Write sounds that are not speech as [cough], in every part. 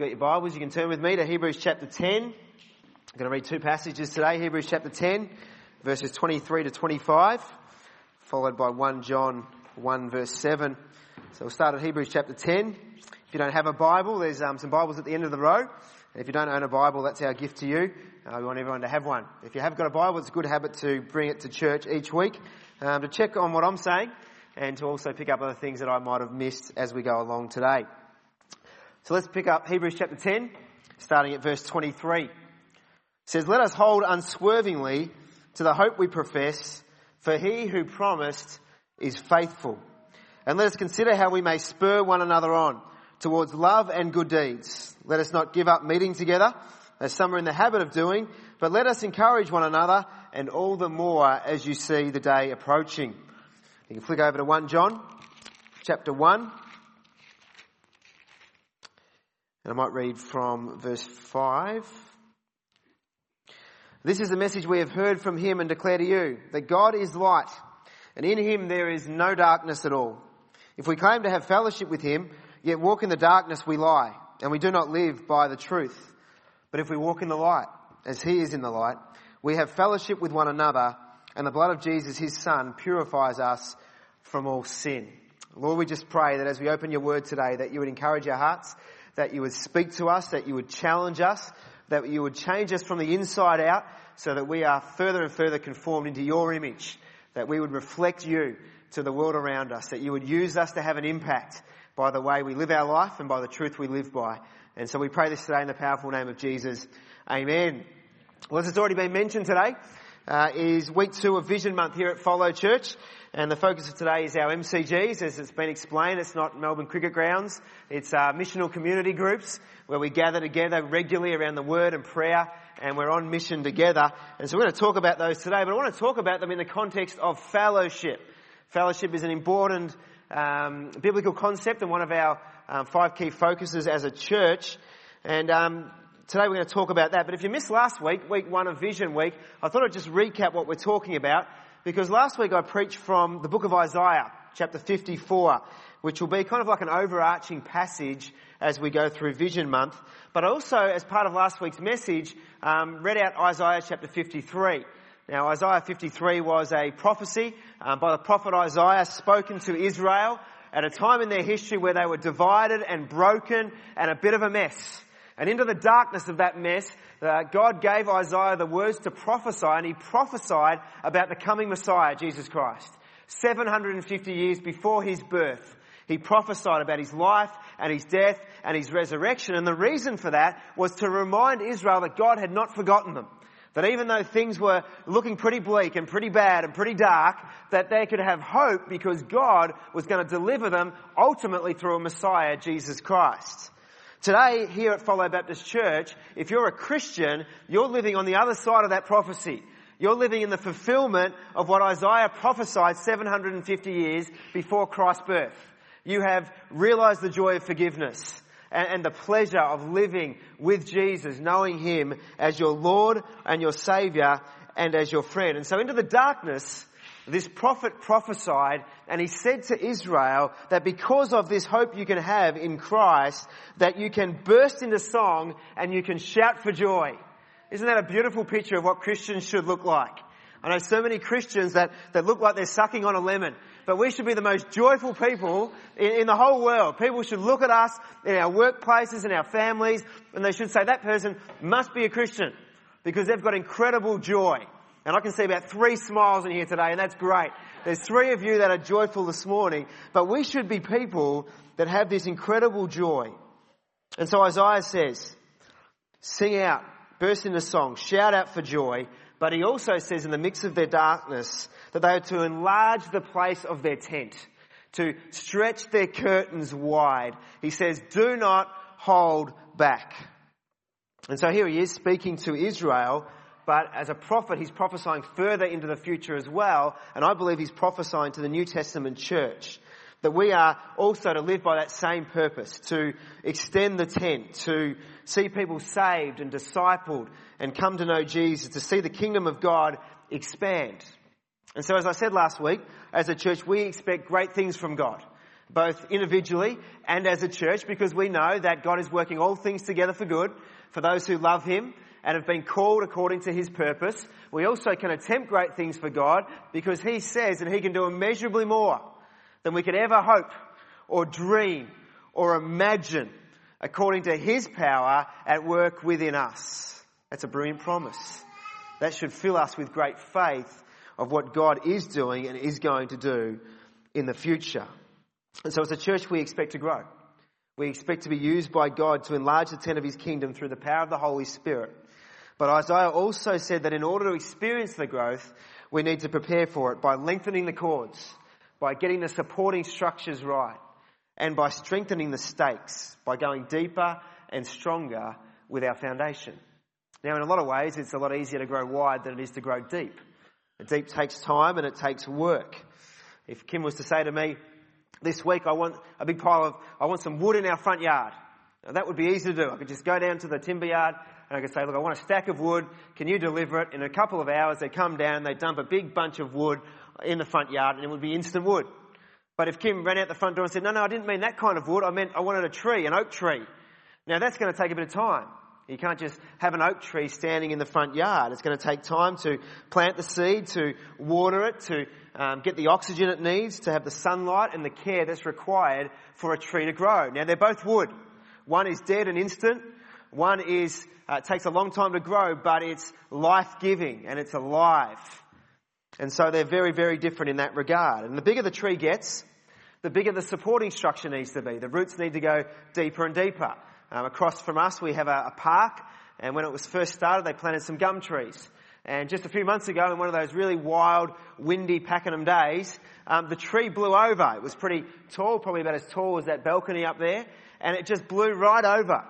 You've got your Bibles, you can turn with me to Hebrews chapter 10. I'm going to read two passages today Hebrews chapter 10, verses 23 to 25, followed by 1 John 1, verse 7. So we'll start at Hebrews chapter 10. If you don't have a Bible, there's um, some Bibles at the end of the row. If you don't own a Bible, that's our gift to you. Uh, we want everyone to have one. If you have got a Bible, it's a good habit to bring it to church each week um, to check on what I'm saying and to also pick up other things that I might have missed as we go along today. So let's pick up Hebrews chapter 10, starting at verse 23. It says, Let us hold unswervingly to the hope we profess, for he who promised is faithful. And let us consider how we may spur one another on towards love and good deeds. Let us not give up meeting together, as some are in the habit of doing, but let us encourage one another, and all the more as you see the day approaching. You can flick over to 1 John, chapter 1. And I might read from verse 5. This is the message we have heard from him and declare to you, that God is light, and in him there is no darkness at all. If we claim to have fellowship with him, yet walk in the darkness, we lie, and we do not live by the truth. But if we walk in the light, as he is in the light, we have fellowship with one another, and the blood of Jesus, his son, purifies us from all sin. Lord, we just pray that as we open your word today, that you would encourage our hearts, that you would speak to us, that you would challenge us, that you would change us from the inside out so that we are further and further conformed into your image, that we would reflect you to the world around us, that you would use us to have an impact by the way we live our life and by the truth we live by. And so we pray this today in the powerful name of Jesus. Amen. Well, as it's already been mentioned today, uh, is week two of Vision Month here at Follow Church. And the focus of today is our MCGs. As it's been explained, it's not Melbourne Cricket Grounds. It's uh, missional community groups where we gather together regularly around the Word and prayer and we're on mission together. And so we're going to talk about those today, but I want to talk about them in the context of fellowship. Fellowship is an important um, biblical concept and one of our um, five key focuses as a church. And um, today we're going to talk about that. But if you missed last week, week one of Vision Week, I thought I'd just recap what we're talking about because last week I preached from the book of Isaiah, chapter 54, which will be kind of like an overarching passage as we go through Vision Month. But also, as part of last week's message, um, read out Isaiah chapter 53. Now, Isaiah 53 was a prophecy um, by the prophet Isaiah spoken to Israel at a time in their history where they were divided and broken and a bit of a mess. And into the darkness of that mess, uh, God gave Isaiah the words to prophesy, and he prophesied about the coming Messiah, Jesus Christ. 750 years before his birth, he prophesied about his life and his death and his resurrection. And the reason for that was to remind Israel that God had not forgotten them. That even though things were looking pretty bleak and pretty bad and pretty dark, that they could have hope because God was going to deliver them ultimately through a Messiah, Jesus Christ. Today, here at Follow Baptist Church, if you're a Christian, you're living on the other side of that prophecy. You're living in the fulfillment of what Isaiah prophesied 750 years before Christ's birth. You have realized the joy of forgiveness and, the pleasure of living with Jesus, knowing Him as your Lord and your Savior and as your friend. And so into the darkness, this prophet prophesied and he said to Israel that because of this hope you can have in Christ, that you can burst into song and you can shout for joy. Isn't that a beautiful picture of what Christians should look like? I know so many Christians that, that look like they're sucking on a lemon, but we should be the most joyful people in, in the whole world. People should look at us in our workplaces, in our families, and they should say that person must be a Christian because they've got incredible joy. And I can see about three smiles in here today, and that's great. There's three of you that are joyful this morning, but we should be people that have this incredible joy. And so Isaiah says, sing out, burst into song, shout out for joy. But he also says in the mix of their darkness that they are to enlarge the place of their tent, to stretch their curtains wide. He says, do not hold back. And so here he is speaking to Israel, but as a prophet, he's prophesying further into the future as well. And I believe he's prophesying to the New Testament church that we are also to live by that same purpose, to extend the tent, to see people saved and discipled and come to know Jesus, to see the kingdom of God expand. And so as I said last week, as a church, we expect great things from God, both individually and as a church, because we know that God is working all things together for good for those who love Him and have been called according to His purpose. We also can attempt great things for God because He says that He can do immeasurably more than we could ever hope or dream or imagine according to His power at work within us. That's a brilliant promise. That should fill us with great faith of what God is doing and is going to do in the future. And so as a church we expect to grow. We expect to be used by God to enlarge the tent of His kingdom through the power of the Holy Spirit. But Isaiah also said that in order to experience the growth, we need to prepare for it by lengthening the cords by getting the supporting structures right and by strengthening the stakes, by going deeper and stronger with our foundation. Now, in a lot of ways, it's a lot easier to grow wide than it is to grow deep. Deep takes time and it takes work. If Kim was to say to me, this week I want a big pile of, I want some wood in our front yard. Now, that would be easy to do. I could just go down to the timber yard and I could say, look, I want a stack of wood. Can you deliver it? In a couple of hours, they come down, they dump a big bunch of wood in the front yard and it would be instant wood. But if Kim ran out the front door and said, no, no, I didn't mean that kind of wood. I meant I wanted a tree, an oak tree. Now that's going to take a bit of time. You can't just have an oak tree standing in the front yard. It's going to take time to plant the seed, to water it, to um, get the oxygen it needs, to have the sunlight and the care that's required for a tree to grow. Now they're both wood. One is dead and instant. One is uh, takes a long time to grow, but it's life giving and it's alive. And so they're very, very different in that regard. And the bigger the tree gets, the bigger the supporting structure needs to be. The roots need to go deeper and deeper. Um, across from us, we have a, a, park, and when it was first started, they planted some gum trees. And just a few months ago, in one of those really wild, windy Pakenham days, um, the tree blew over. It was pretty tall, probably about as tall as that balcony up there, and it just blew right over.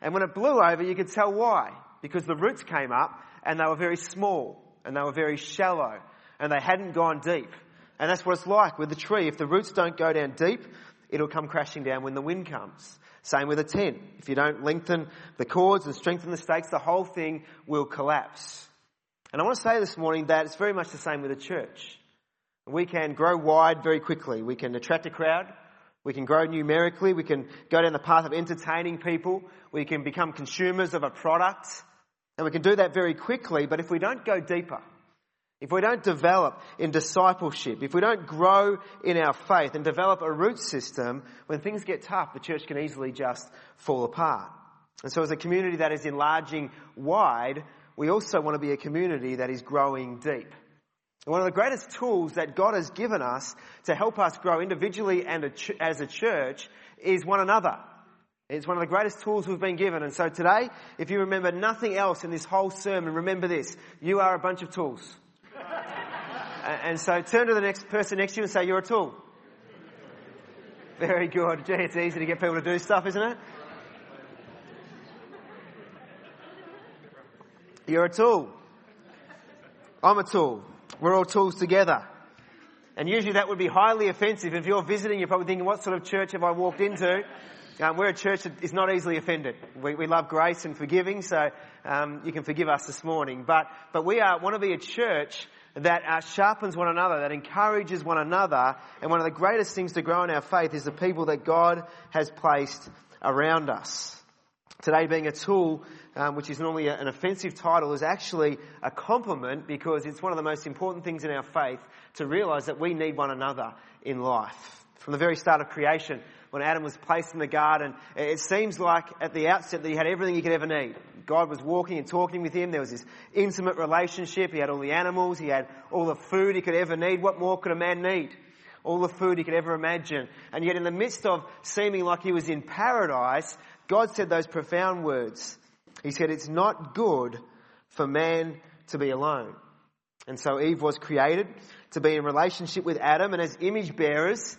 And when it blew over, you could tell why. Because the roots came up, and they were very small, and they were very shallow and they hadn't gone deep. And that's what it's like with the tree. If the roots don't go down deep, it'll come crashing down when the wind comes. Same with a tent. If you don't lengthen the cords and strengthen the stakes, the whole thing will collapse. And I want to say this morning that it's very much the same with a church. We can grow wide very quickly. We can attract a crowd. We can grow numerically. We can go down the path of entertaining people. We can become consumers of a product. And we can do that very quickly. But if we don't go deeper, if we don't develop in discipleship, if we don't grow in our faith and develop a root system, when things get tough, the church can easily just fall apart. And so as a community that is enlarging wide, we also want to be a community that is growing deep. And one of the greatest tools that God has given us to help us grow individually and as a church is one another. It's one of the greatest tools we've been given. And so today, if you remember nothing else in this whole sermon, remember this. You are a bunch of tools. And so turn to the next person next to you and say, You're a tool. Very good. Gee, it's easy to get people to do stuff, isn't it? You're a tool. I'm a tool. We're all tools together. And usually that would be highly offensive. If you're visiting, you're probably thinking, what sort of church have I walked into? Um, we're a church that is not easily offended. We, we love grace and forgiving, so um, you can forgive us this morning. But, but we are, want to be a church that uh, sharpens one another, that encourages one another. And one of the greatest things to grow in our faith is the people that God has placed around us. Today being a tool, um, which is normally an offensive title, is actually a compliment because it's one of the most important things in our faith to realize that we need one another in life. From the very start of creation, when Adam was placed in the garden, it seems like at the outset that he had everything he could ever need. God was walking and talking with him. There was this intimate relationship. He had all the animals. He had all the food he could ever need. What more could a man need? All the food he could ever imagine. And yet in the midst of seeming like he was in paradise, God said those profound words. He said, it's not good for man to be alone. And so Eve was created to be in relationship with Adam and as image bearers,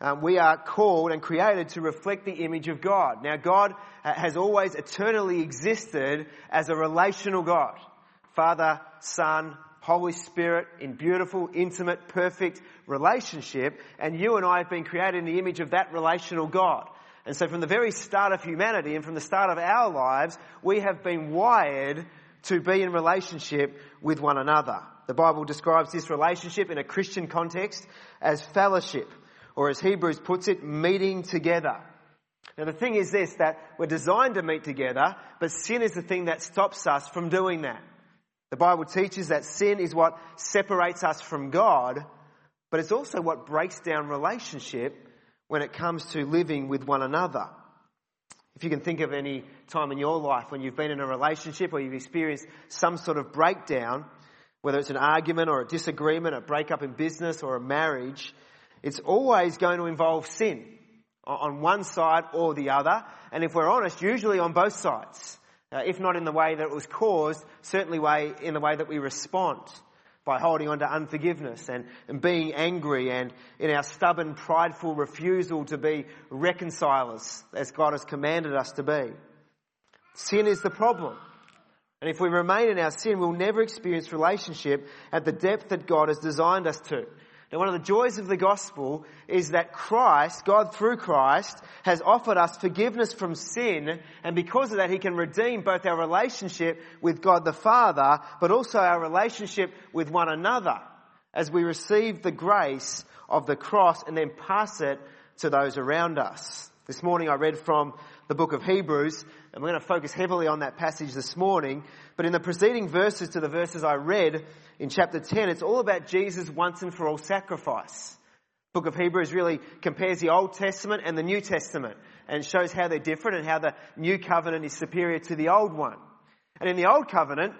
um, we are called and created to reflect the image of God. Now, God has always eternally existed as a relational God. Father, Son, Holy Spirit in beautiful, intimate, perfect relationship. And you and I have been created in the image of that relational God. And so from the very start of humanity and from the start of our lives, we have been wired to be in relationship with one another. The Bible describes this relationship in a Christian context as fellowship, or as Hebrews puts it, meeting together. Now the thing is this, that we're designed to meet together, but sin is the thing that stops us from doing that. The Bible teaches that sin is what separates us from God, but it's also what breaks down relationship when it comes to living with one another. If you can think of any time in your life when you've been in a relationship or you've experienced some sort of breakdown, whether it's an argument or a disagreement, a breakup in business or a marriage, it's always going to involve sin on one side or the other. And if we're honest, usually on both sides. Uh, if not in the way that it was caused, certainly way, in the way that we respond by holding on to unforgiveness and, and being angry and in our stubborn, prideful refusal to be reconcilers as God has commanded us to be. Sin is the problem. And if we remain in our sin, we'll never experience relationship at the depth that God has designed us to. Now one of the joys of the gospel is that Christ, God through Christ, has offered us forgiveness from sin, and because of that he can redeem both our relationship with God the Father, but also our relationship with one another as we receive the grace of the cross and then pass it to those around us. This morning I read from the book of Hebrews, and we're going to focus heavily on that passage this morning. But in the preceding verses to the verses I read in chapter 10, it's all about Jesus' once and for all sacrifice. book of Hebrews really compares the Old Testament and the New Testament and shows how they're different and how the new covenant is superior to the old one. And in the old covenant,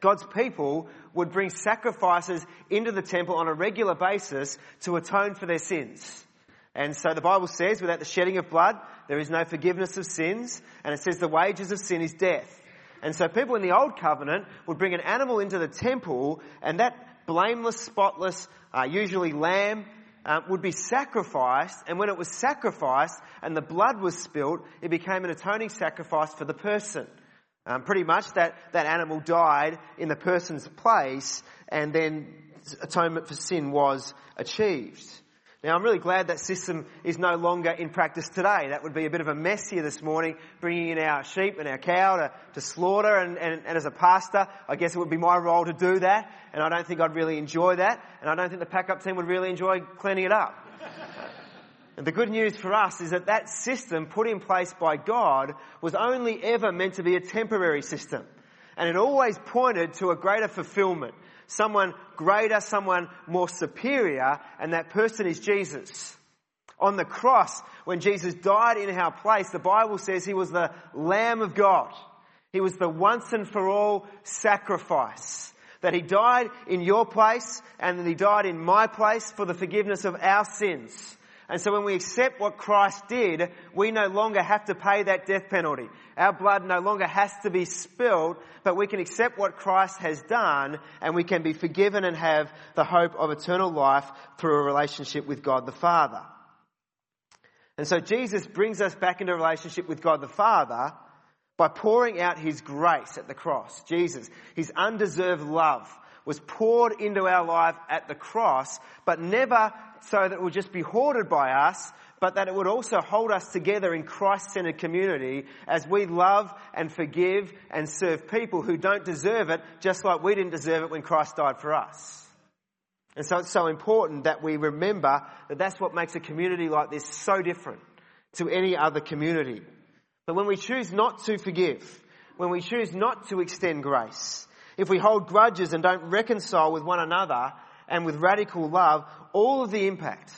God's people would bring sacrifices into the temple on a regular basis to atone for their sins. And so the Bible says, without the shedding of blood, there is no forgiveness of sins. And it says the wages of sin is death. And so people in the old covenant would bring an animal into the temple and that blameless, spotless, uh, usually lamb, uh, would be sacrificed. And when it was sacrificed and the blood was spilled, it became an atoning sacrifice for the person. Um, pretty much that, that animal died in the person's place and then atonement for sin was achieved. Now I'm really glad that system is no longer in practice today. That would be a bit of a mess here this morning, bringing in our sheep and our cow to, to slaughter and, and, and as a pastor, I guess it would be my role to do that and I don't think I'd really enjoy that and I don't think the pack-up team would really enjoy cleaning it up. [laughs] And the good news for us is that that system put in place by God was only ever meant to be a temporary system. And it always pointed to a greater fulfillment someone greater, someone more superior, and that person is Jesus. On the cross, when Jesus died in our place, the Bible says he was the Lamb of God. He was the once and for all sacrifice. That he died in your place and that he died in my place for the forgiveness of our sins. And so when we accept what Christ did, we no longer have to pay that death penalty. Our blood no longer has to be spilled, but we can accept what Christ has done and we can be forgiven and have the hope of eternal life through a relationship with God the Father. And so Jesus brings us back into a relationship with God the Father by pouring out His grace at the cross. Jesus, His undeserved love was poured into our life at the cross, but never so that it would just be hoarded by us, but that it would also hold us together in Christ-centered community as we love and forgive and serve people who don't deserve it, just like we didn't deserve it when Christ died for us. And so it's so important that we remember that that's what makes a community like this so different to any other community. But when we choose not to forgive, when we choose not to extend grace, if we hold grudges and don't reconcile with one another and with radical love, all of the impact,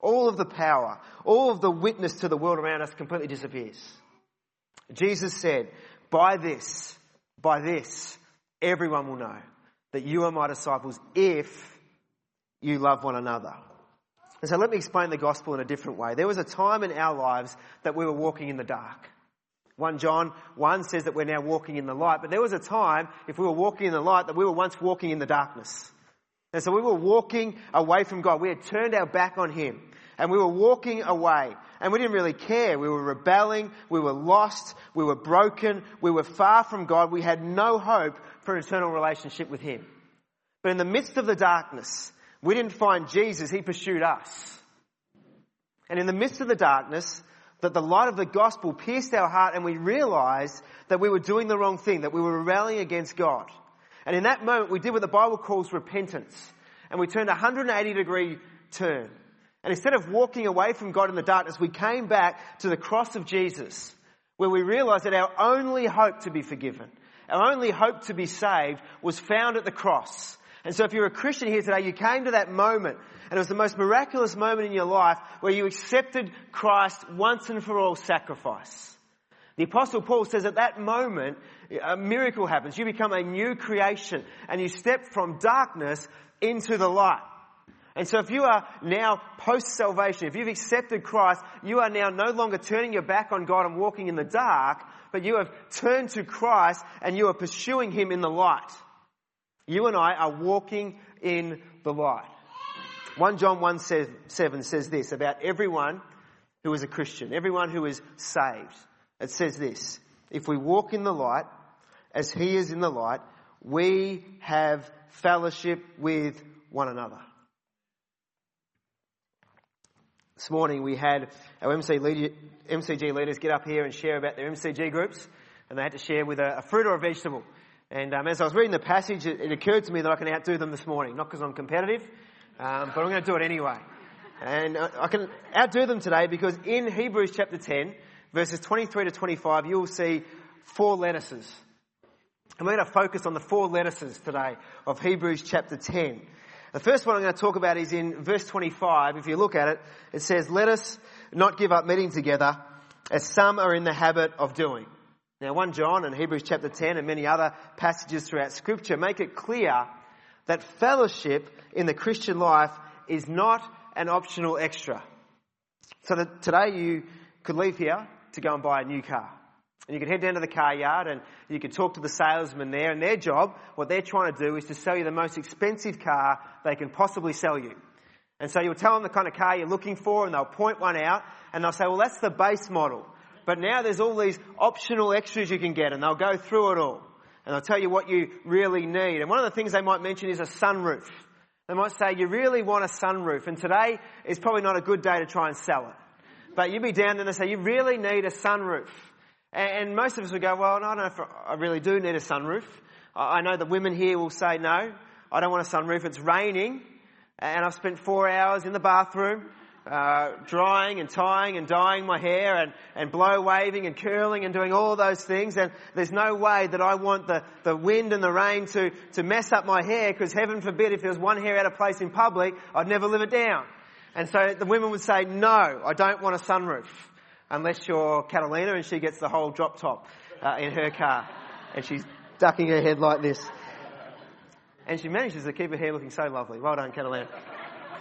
all of the power, all of the witness to the world around us completely disappears. Jesus said, by this, by this, everyone will know that you are my disciples if you love one another. And so let me explain the gospel in a different way. There was a time in our lives that we were walking in the dark. 1 John 1 says that we're now walking in the light, but there was a time, if we were walking in the light, that we were once walking in the darkness. And so we were walking away from God. We had turned our back on Him. And we were walking away. And we didn't really care. We were rebelling. We were lost. We were broken. We were far from God. We had no hope for an eternal relationship with Him. But in the midst of the darkness, we didn't find Jesus. He pursued us. And in the midst of the darkness, that the light of the gospel pierced our heart and we realized that we were doing the wrong thing, that we were rebelling against God. And in that moment, we did what the Bible calls repentance. And we turned a 180 degree turn. And instead of walking away from God in the darkness, we came back to the cross of Jesus, where we realized that our only hope to be forgiven, our only hope to be saved was found at the cross. And so if you're a Christian here today, you came to that moment and it was the most miraculous moment in your life where you accepted Christ once and for all sacrifice. The apostle Paul says at that moment, a miracle happens. You become a new creation and you step from darkness into the light. And so if you are now post-salvation, if you've accepted Christ, you are now no longer turning your back on God and walking in the dark, but you have turned to Christ and you are pursuing Him in the light. You and I are walking in the light. 1 John 1 7 says this about everyone who is a Christian, everyone who is saved. It says this, if we walk in the light as he is in the light, we have fellowship with one another. This morning we had our MC leader, MCG leaders get up here and share about their MCG groups, and they had to share with a, a fruit or a vegetable. And um, as I was reading the passage, it, it, occurred to me that I can outdo them this morning, not because I'm competitive, um, but I'm going to do it anyway. And uh, I can outdo them today because in Hebrews chapter 10, verses 23 to 25, you will see four lettuces. And we're going to focus on the four lettuces today of Hebrews chapter 10. The first one I'm going to talk about is in verse 25. If you look at it, it says, let us not give up meeting together as some are in the habit of doing. Now 1 John and Hebrews chapter 10 and many other passages throughout scripture make it clear that fellowship in the Christian life is not an optional extra. So that today you could leave here to go and buy a new car. And you could head down to the car yard and you could talk to the salesman there and their job, what they're trying to do is to sell you the most expensive car they can possibly sell you. And so you'll tell them the kind of car you're looking for and they'll point one out and they'll say, well that's the base model. But now there's all these optional extras you can get and they'll go through it all. And they'll tell you what you really need. And one of the things they might mention is a sunroof. They might say, you really want a sunroof. And today is probably not a good day to try and sell it. But you'd be down there and they say, you really need a sunroof. And, most of us would go, well, I don't know if I really do need a sunroof. I know the women here will say, no, I don't want a sunroof. It's raining and I've spent four hours in the bathroom uh, drying and tying and dyeing my hair and, and blow waving and curling and doing all those things. And there's no way that I want the, the wind and the rain to, to mess up my hair because heaven forbid if there was one hair out of place in public, I'd never live it down. And so the women would say, no, I don't want a sunroof unless you're Catalina and she gets the whole drop top uh, in her car and she's ducking her head like this. And she manages to keep her hair looking so lovely. Well done, Catalina.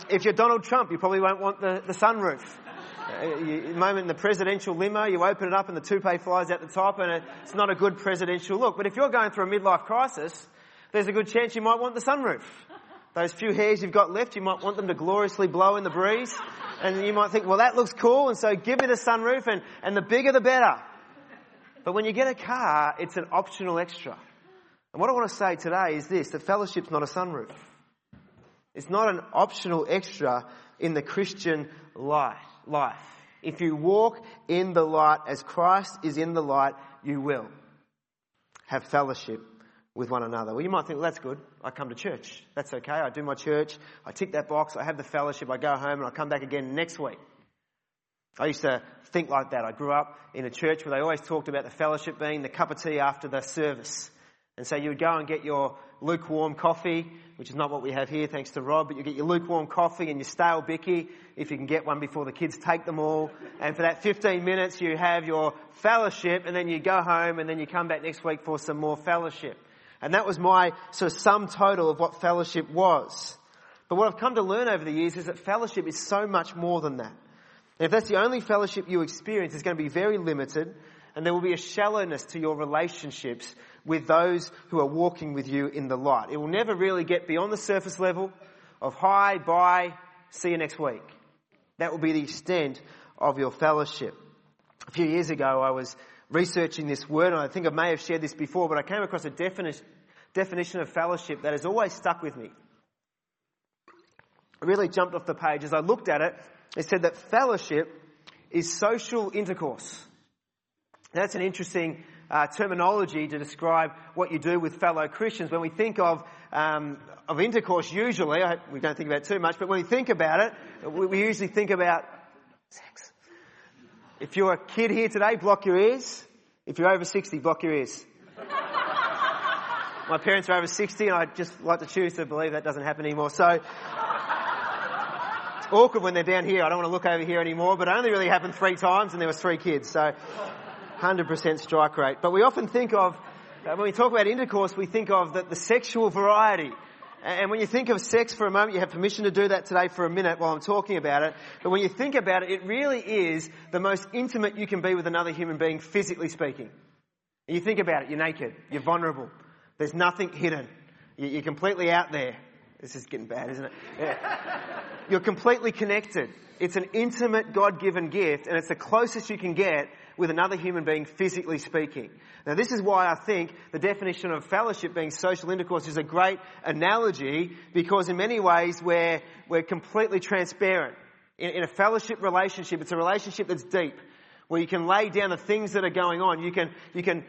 If you're Donald Trump, you probably won't want the, the sunroof. Uh, moment in the presidential limo, you open it up and the toupee flies out the top and it's not a good presidential look. But if you're going through a midlife crisis, there's a good chance you might want the sunroof. Those few hairs you've got left, you might want them to gloriously blow in the breeze. And you might think, well, that looks cool, and so give me the sunroof, and, and the bigger the better. But when you get a car, it's an optional extra. And what I want to say today is this, that fellowship's not a sunroof. It's not an optional extra in the Christian life. life. If you walk in the light as Christ is in the light, you will have fellowship with one another. Well, you might think, well, that's good. I come to church. That's okay. I do my church. I tick that box. I have the fellowship. I go home and I come back again next week. I used to think like that. I grew up in a church where they always talked about the fellowship being the cup of tea after the service. And so you would go and get your lukewarm coffee, which is not what we have here, thanks to Rob, but you get your lukewarm coffee and your stale bicky, if you can get one before the kids take them all. And for that 15 minutes, you have your fellowship, and then you go home, and then you come back next week for some more fellowship. And that was my sort of sum total of what fellowship was. But what I've come to learn over the years is that fellowship is so much more than that. And if that's the only fellowship you experience, it's going to be very limited and there will be a shallowness to your relationships with those who are walking with you in the light. It will never really get beyond the surface level of hi, bye, see you next week. That will be the extent of your fellowship. A few years ago, I was researching this word, and I think I may have shared this before, but I came across a definition, definition of fellowship that has always stuck with me. It really jumped off the page. As I looked at it, it said that fellowship is social intercourse. That's an interesting uh, terminology to describe what you do with fellow Christians. When we think of um, of intercourse, usually I, we don't think about too much, but when we think about it, we, we usually think about sex. If you're a kid here today, block your ears. If you're over 60, block your ears. My parents are over 60 and I just like to choose to believe that doesn't happen anymore. So, it's awkward when they're down here. I don't want to look over here anymore, but it only really happened three times and there was three kids. So, 100% strike rate. But we often think of, uh, when we talk about intercourse, we think of the, the sexual variety. And when you think of sex for a moment, you have permission to do that today for a minute while I'm talking about it. But when you think about it, it really is the most intimate you can be with another human being, physically speaking. And you think about it, you're naked, you're vulnerable, there's nothing hidden, you're completely out there. This is getting bad, isn't it? Yeah. You're completely connected. It's an intimate God-given gift, and it's the closest you can get with another human being, physically speaking. Now, this is why I think the definition of fellowship being social intercourse is a great analogy because in many ways we're, we're completely transparent. In, in a fellowship relationship, it's a relationship that's deep where you can lay down the things that are going on. You can, you can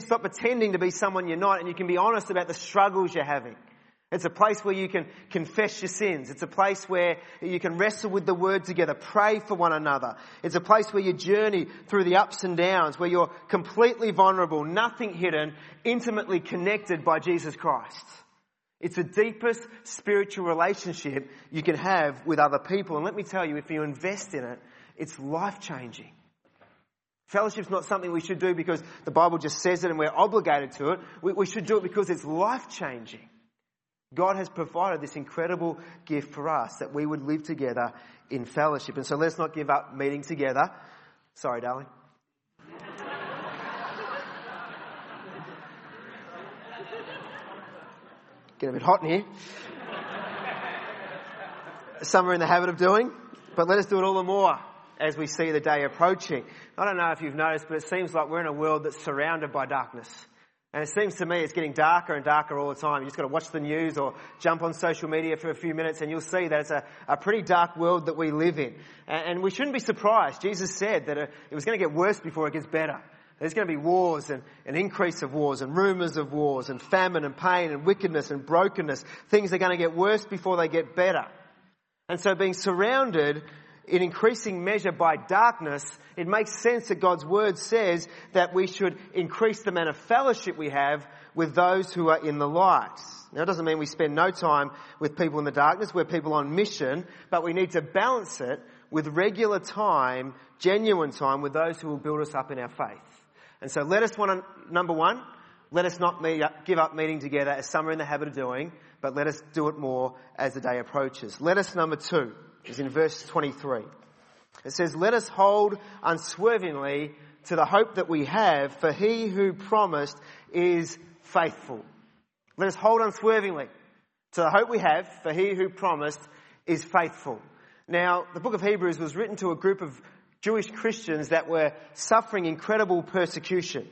stop pretending to be someone you're not and you can be honest about the struggles you're having. It's a place where you can confess your sins. It's a place where you can wrestle with the word together, pray for one another. It's a place where you journey through the ups and downs, where you're completely vulnerable, nothing hidden, intimately connected by Jesus Christ. It's the deepest spiritual relationship you can have with other people. And let me tell you, if you invest in it, it's life changing. Fellowship's not something we should do because the Bible just says it and we're obligated to it. We, we should do it because it's life changing. God has provided this incredible gift for us that we would live together in fellowship. And so let's not give up meeting together. Sorry, darling. [laughs] Get a bit hot in here. Some are in the habit of doing, but let us do it all the more as we see the day approaching. I don't know if you've noticed, but it seems like we're in a world that's surrounded by darkness. And it seems to me it's getting darker and darker all the time. You just got to watch the news or jump on social media for a few minutes and you'll see that it's a, a pretty dark world that we live in. And, and we shouldn't be surprised. Jesus said that uh, it was going to get worse before it gets better. There's going to be wars and an increase of wars and rumors of wars and famine and pain and wickedness and brokenness. Things are going to get worse before they get better. And so being surrounded in increasing measure by darkness, it makes sense that God's word says that we should increase the amount of fellowship we have with those who are in the light. Now, it doesn't mean we spend no time with people in the darkness. We're people on mission, but we need to balance it with regular time, genuine time with those who will build us up in our faith. And so let us want to, number one, let us not meet, uh, give up meeting together as some are in the habit of doing, but let us do it more as the day approaches. Let us, number two, is in verse 23. It says, let us hold unswervingly to the hope that we have, for he who promised is faithful. Let us hold unswervingly to the hope we have, for he who promised is faithful. Now, the book of Hebrews was written to a group of Jewish Christians that were suffering incredible persecution.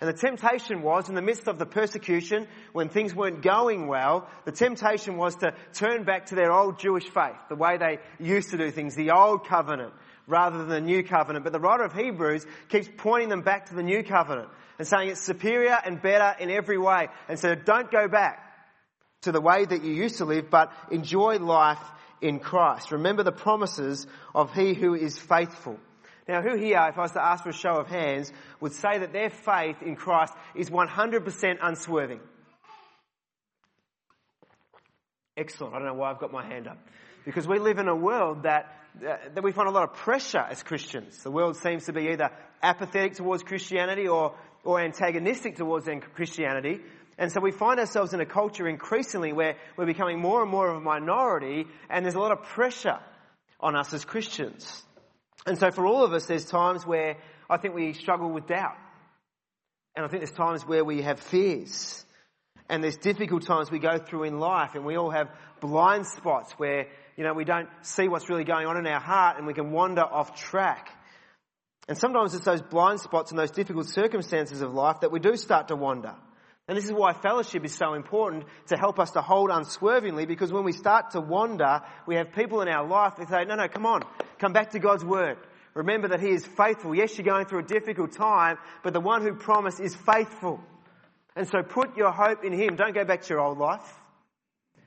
And the temptation was, in the midst of the persecution, when things weren't going well, the temptation was to turn back to their old Jewish faith, the way they used to do things, the old covenant, rather than the new covenant. But the writer of Hebrews keeps pointing them back to the new covenant and saying it's superior and better in every way. And so don't go back to the way that you used to live, but enjoy life in Christ. Remember the promises of He who is faithful. Now, who here, if I was to ask for a show of hands, would say that their faith in Christ is 100% unswerving? Excellent. I don't know why I've got my hand up. Because we live in a world that, uh, that we find a lot of pressure as Christians. The world seems to be either apathetic towards Christianity or, or antagonistic towards Christianity. And so we find ourselves in a culture increasingly where we're becoming more and more of a minority and there's a lot of pressure on us as Christians. And so for all of us, there's times where I think we struggle with doubt. And I think there's times where we have fears. And there's difficult times we go through in life and we all have blind spots where, you know, we don't see what's really going on in our heart and we can wander off track. And sometimes it's those blind spots and those difficult circumstances of life that we do start to wander. And this is why fellowship is so important to help us to hold unswervingly because when we start to wander, we have people in our life that say, no, no, come on, come back to God's word. Remember that He is faithful. Yes, you're going through a difficult time, but the one who promised is faithful. And so put your hope in Him. Don't go back to your old life.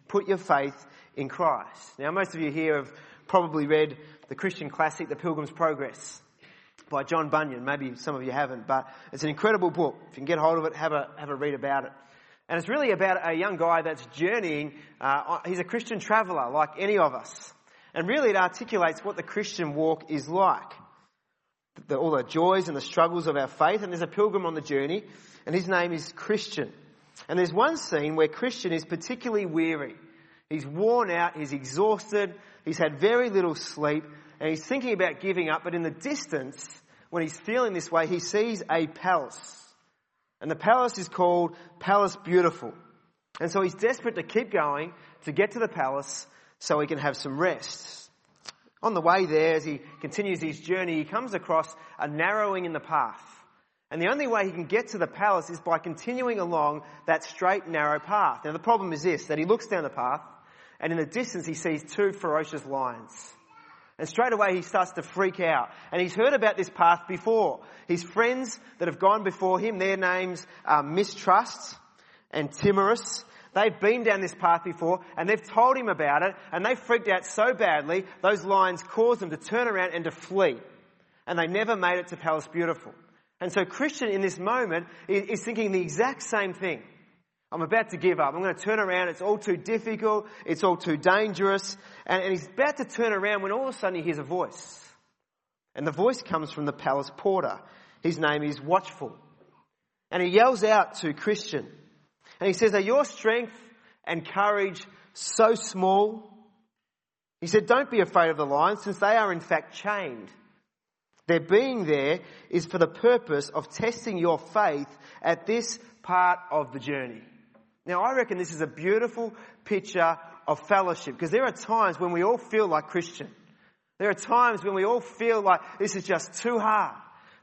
Put your faith in Christ. Now, most of you here have probably read the Christian classic, The Pilgrim's Progress by John Bunyan. Maybe some of you haven't, but it's an incredible book. If you can get hold of it, have a, have a read about it. And it's really about a young guy that's journeying. Uh, he's a Christian traveller, like any of us. And really it articulates what the Christian walk is like. The, all the joys and the struggles of our faith. And there's a pilgrim on the journey, and his name is Christian. And there's one scene where Christian is particularly weary. He's worn out, he's exhausted, he's had very little sleep, and he's thinking about giving up, but in the distance, when he's feeling this way, he sees a palace. And the palace is called Palace Beautiful. And so he's desperate to keep going, to get to the palace, so he can have some rest. On the way there, as he continues his journey, he comes across a narrowing in the path. And the only way he can get to the palace is by continuing along that straight, narrow path. Now the problem is this, that he looks down the path, and in the distance he sees two ferocious lions. And straight away he starts to freak out. And he's heard about this path before. His friends that have gone before him, their names are Mistrust and Timorous. They've been down this path before and they've told him about it and they freaked out so badly, those lions caused them to turn around and to flee. And they never made it to Palace Beautiful. And so Christian in this moment is thinking the exact same thing. I'm about to give up. I'm going to turn around. It's all too difficult. It's all too dangerous. And, and he's about to turn around when all of a sudden he hears a voice. And the voice comes from the palace porter. His name is Watchful. And he yells out to Christian. And he says, Are your strength and courage so small? He said, Don't be afraid of the lions, since they are in fact chained. Their being there is for the purpose of testing your faith at this part of the journey. Now, I reckon this is a beautiful picture of fellowship because there are times when we all feel like Christian. There are times when we all feel like this is just too hard.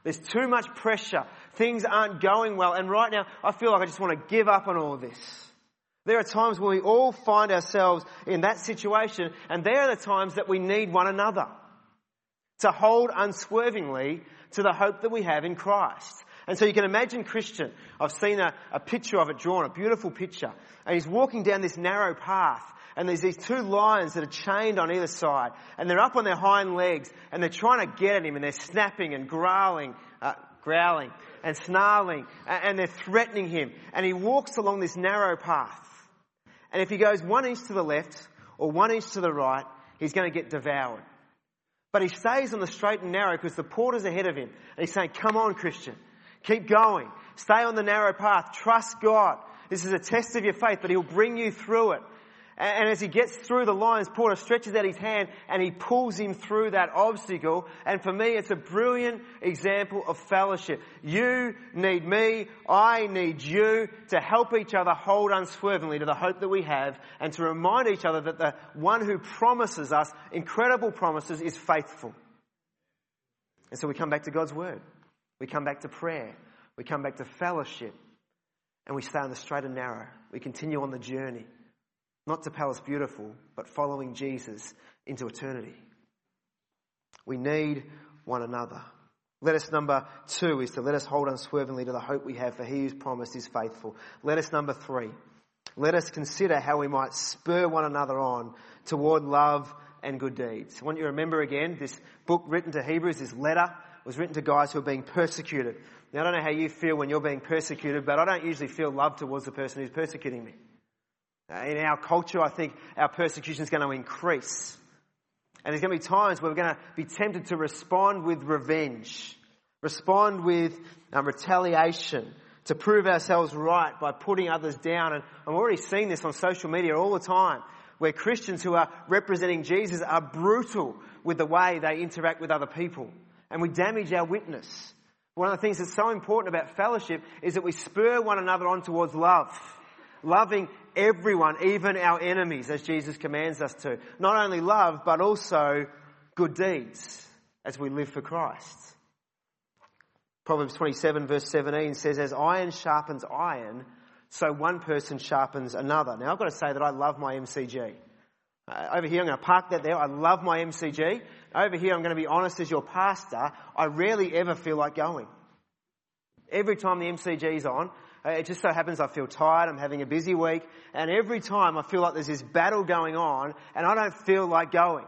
There's too much pressure. Things aren't going well. And right now, I feel like I just want to give up on all this. There are times when we all find ourselves in that situation, and there are the times that we need one another to hold unswervingly to the hope that we have in Christ. And so you can imagine Christian. I've seen a, a picture of it drawn, a beautiful picture. And he's walking down this narrow path. And there's these two lions that are chained on either side. And they're up on their hind legs. And they're trying to get at him. And they're snapping and growling, uh, growling and snarling. And, they're threatening him. And he walks along this narrow path. And if he goes one inch to the left or one inch to the right, he's going to get devoured. But he stays on the straight and narrow because the porter's ahead of him. And he's saying, come on, Christian. Keep going. Stay on the narrow path. Trust God. This is a test of your faith, but He'll bring you through it. And as he gets through the lion's porter stretches out his hand and he pulls him through that obstacle. And for me, it's a brilliant example of fellowship. You need me. I need you to help each other hold unswervingly to the hope that we have and to remind each other that the one who promises us incredible promises is faithful. And so we come back to God's word. We come back to prayer. We come back to fellowship. And we stay on the straight and narrow. We continue on the journey. Not to Palace Beautiful, but following Jesus into eternity. We need one another. Let us number two is to let us hold unswervingly to the hope we have, for he who's promised is faithful. Let us number three. Let us consider how we might spur one another on toward love and good deeds. I want you to remember again this book written to Hebrews, this letter was written to guys who are being persecuted. Now, I don't know how you feel when you're being persecuted, but I don't usually feel love towards the person who's persecuting me. Uh, in our culture, I think our persecution is going to increase. And there's going to be times where we're going to be tempted to respond with revenge, respond with um, retaliation, to prove ourselves right by putting others down. And I'm already seeing this on social media all the time, where Christians who are representing Jesus are brutal with the way they interact with other people and we damage our witness. One of the things that's so important about fellowship is that we spur one another on towards love. Loving everyone, even our enemies, as Jesus commands us to. Not only love, but also good deeds as we live for Christ. Proverbs 27 verse 17 says, as iron sharpens iron, so one person sharpens another. Now I've got to say that I love my MCG. Uh, over here, I'm going to park that there. I love my MCG. Over here, I'm going to be honest as your pastor. I rarely ever feel like going. Every time the MCG's on, uh, Uh, it just so happens I feel tired, I'm having a busy week, and every time I feel like there's this battle going on, and I don't feel like going.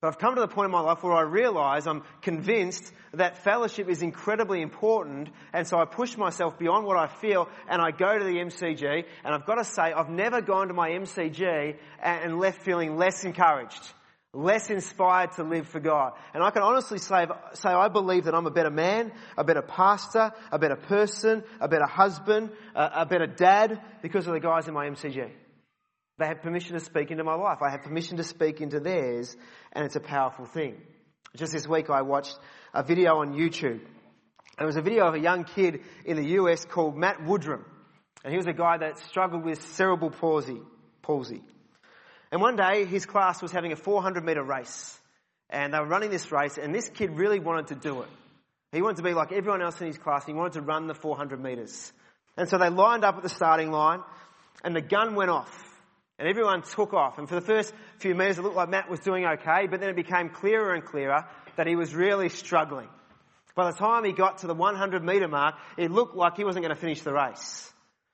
But I've come to the point in my life where I realize I'm convinced that fellowship is incredibly important, and so I push myself beyond what I feel, and I go to the MCG, and I've got to say, I've never gone to my MCG and left feeling less encouraged, less inspired to live for God. And I can honestly say, say I believe that I'm a better man, a better pastor, a better person, a better husband, a, a better dad, because of the guys in my MCG. They have permission to speak into my life. I have permission to speak into theirs, and it's a powerful thing. Just this week I watched a video on YouTube. It was a video of a young kid in the US called Matt Woodrum. And he was a guy that struggled with cerebral palsy. palsy. And one day his class was having a 400 meter race. And they were running this race, and this kid really wanted to do it. He wanted to be like everyone else in his class, he wanted to run the 400 meters. And so they lined up at the starting line, and the gun went off. And everyone took off. And for the first few metres, it looked like Matt was doing okay, but then it became clearer and clearer that he was really struggling. By the time he got to the 100 metre mark, it looked like he wasn't going to finish the race.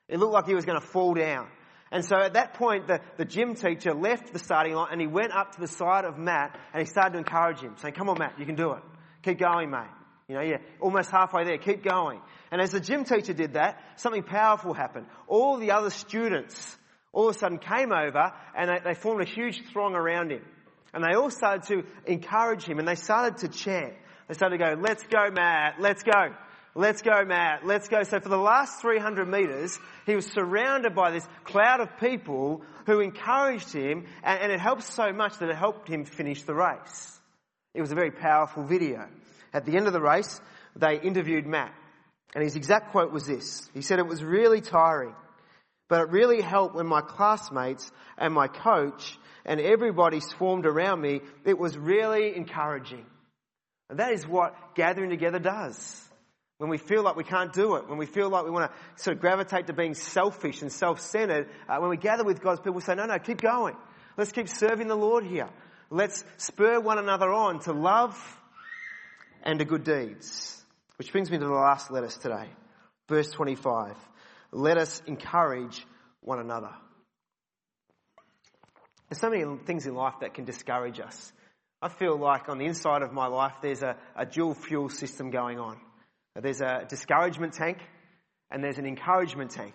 It looked like he was going to fall down. And so at that point, the, the gym teacher left the starting line and he went up to the side of Matt and he started to encourage him, saying, come on, Matt, you can do it. Keep going, mate. You know, you're almost halfway there. Keep going. And as the gym teacher did that, something powerful happened. All the other students all of a sudden came over and they, they formed a huge throng around him. And they all started to encourage him and they started to chant. They started to go, let's go, Matt, let's go. Let's go, Matt. Let's go. So for the last 300 meters, he was surrounded by this cloud of people who encouraged him, and, and, it helped so much that it helped him finish the race. It was a very powerful video. At the end of the race, they interviewed Matt, and his exact quote was this. He said, it was really tiring. But it really helped when my classmates and my coach and everybody swarmed around me. It was really encouraging. And that is what gathering together does. When we feel like we can't do it, when we feel like we want to sort of gravitate to being selfish and self-centered, uh, when we gather with God's people, we say, no, no, keep going. Let's keep serving the Lord here. Let's spur one another on to love and to good deeds. Which brings me to the last letter today. Verse 25 let us encourage one another. There's so many things in life that can discourage us. I feel like on the inside of my life there's a, a dual fuel system going on. There's a discouragement tank and there's an encouragement tank.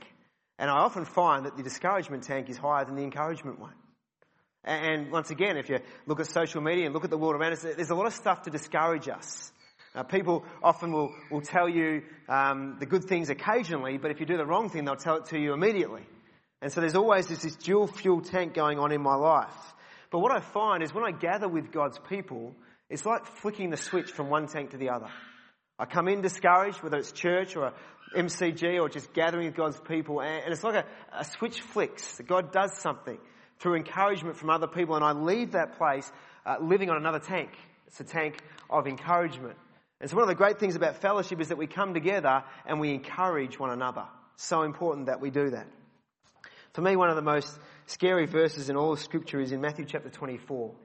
And I often find that the discouragement tank is higher than the encouragement one. And once again, if you look at social media and look at the world around us, there's a lot of stuff to discourage us. Uh, people often will, will tell you um, the good things occasionally, but if you do the wrong thing, they'll tell it to you immediately. And so there's always this, this dual fuel tank going on in my life. But what I find is when I gather with God's people, it's like flicking the switch from one tank to the other. I come in discouraged, whether it's church or MCG or just gathering with God's people, and it's like a, a switch flicks. God does something through encouragement from other people, and I leave that place uh, living on another tank. It's a tank of encouragement. And so one of the great things about fellowship is that we come together and we encourage one another. So important that we do that. For me, one of the most scary verses in all of scripture is in Matthew chapter 24.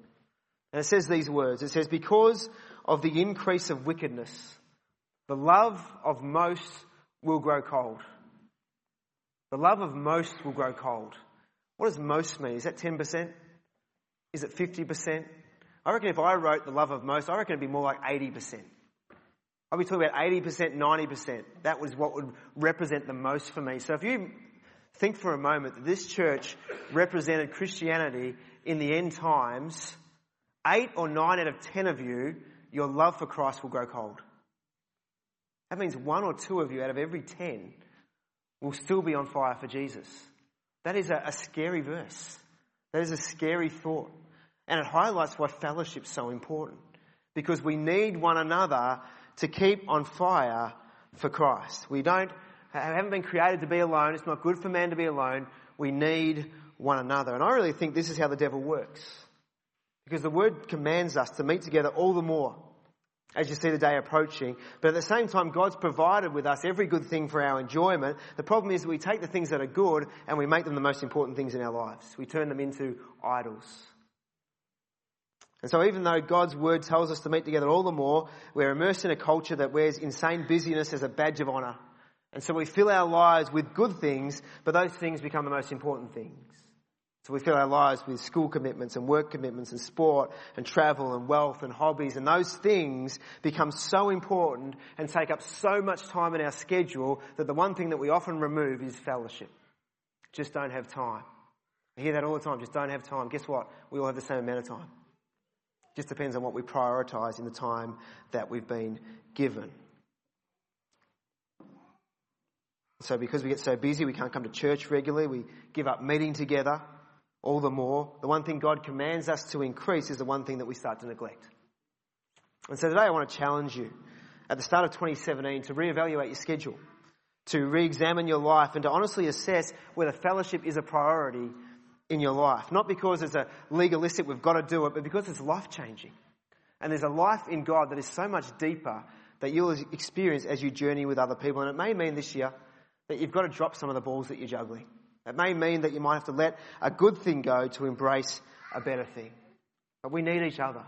And it says these words. It says, because of the increase of wickedness, the love of most will grow cold. The love of most will grow cold. What does most mean? Is that 10%? Is it 50%? I reckon if I wrote the love of most, I reckon it'd be more like 80%. I'll be talking about 80%, 90%. That was what would represent the most for me. So if you think for a moment that this church represented Christianity in the end times, eight or nine out of ten of you, your love for Christ will grow cold. That means one or two of you out of every ten will still be on fire for Jesus. That is a, a scary verse. That is a scary thought. And it highlights why fellowship is so important. Because we need one another to keep on fire for Christ. We don't haven't been created to be alone. It's not good for man to be alone. We need one another. And I really think this is how the devil works. Because the word commands us to meet together all the more as you see the day approaching. But at the same time, God's provided with us every good thing for our enjoyment. The problem is we take the things that are good and we make them the most important things in our lives. We turn them into idols. And so even though God's word tells us to meet together all the more, we're immersed in a culture that wears insane busyness as a badge of honour. And so we fill our lives with good things, but those things become the most important things. We fill our lives with school commitments and work commitments and sport and travel and wealth and hobbies and those things become so important and take up so much time in our schedule that the one thing that we often remove is fellowship. Just don't have time. I hear that all the time. Just don't have time. Guess what? We all have the same amount of time. Just depends on what we prioritise in the time that we've been given. So because we get so busy, we can't come to church regularly, we give up meeting together all the more. The one thing God commands us to increase is the one thing that we start to neglect. And so today I want to challenge you at the start of 2017 to reevaluate your schedule, to re-examine your life and to honestly assess whether fellowship is a priority in your life. Not because it's a legalistic, we've got to do it, but because it's life changing. And there's a life in God that is so much deeper that you'll experience as you journey with other people. And it may mean this year that you've got to drop some of the balls that you're juggling. It may mean that you might have to let a good thing go to embrace a better thing. But we need each other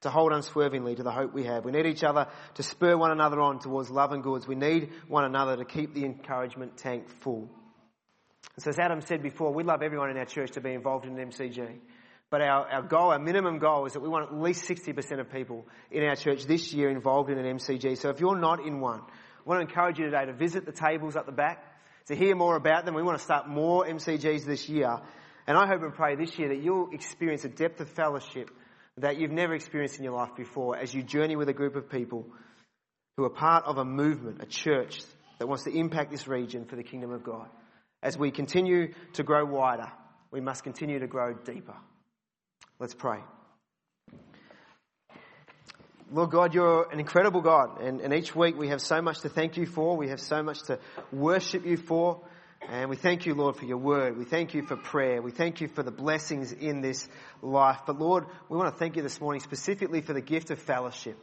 to hold unswervingly to the hope we have. We need each other to spur one another on towards love and goods. We need one another to keep the encouragement tank full. And so as Adam said before, we'd love everyone in our church to be involved in an MCG. But our, our goal, our minimum goal is that we want at least 60% of people in our church this year involved in an MCG. So if you're not in one, I want to encourage you today to visit the tables at the back, to hear more about them. We want to start more MCGs this year. And I hope and pray this year that you'll experience a depth of fellowship that you've never experienced in your life before as you journey with a group of people who are part of a movement, a church that wants to impact this region for the kingdom of God. As we continue to grow wider, we must continue to grow deeper. Let's pray. Lord God, you're an incredible God, and, and each week we have so much to thank you for. We have so much to worship you for. And we thank you, Lord, for your word. We thank you for prayer. We thank you for the blessings in this life. But Lord, we want to thank you this morning specifically for the gift of fellowship.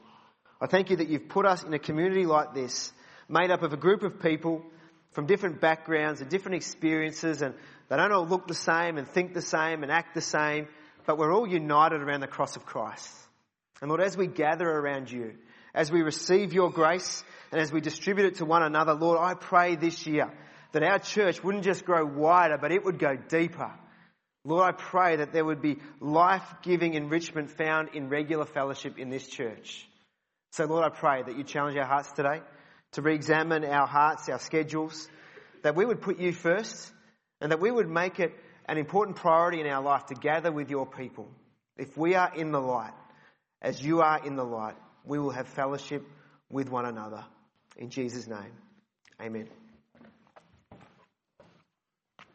I thank you that you've put us in a community like this, made up of a group of people from different backgrounds and different experiences, and they don't all look the same and think the same and act the same, but we're all united around the cross of Christ. And Lord, as we gather around you, as we receive your grace, and as we distribute it to one another, Lord, I pray this year that our church wouldn't just grow wider, but it would go deeper. Lord, I pray that there would be life-giving enrichment found in regular fellowship in this church. So Lord, I pray that you challenge our hearts today to re-examine our hearts, our schedules, that we would put you first, and that we would make it an important priority in our life to gather with your people. If we are in the light, as you are in the light, we will have fellowship with one another. In Jesus' name, amen.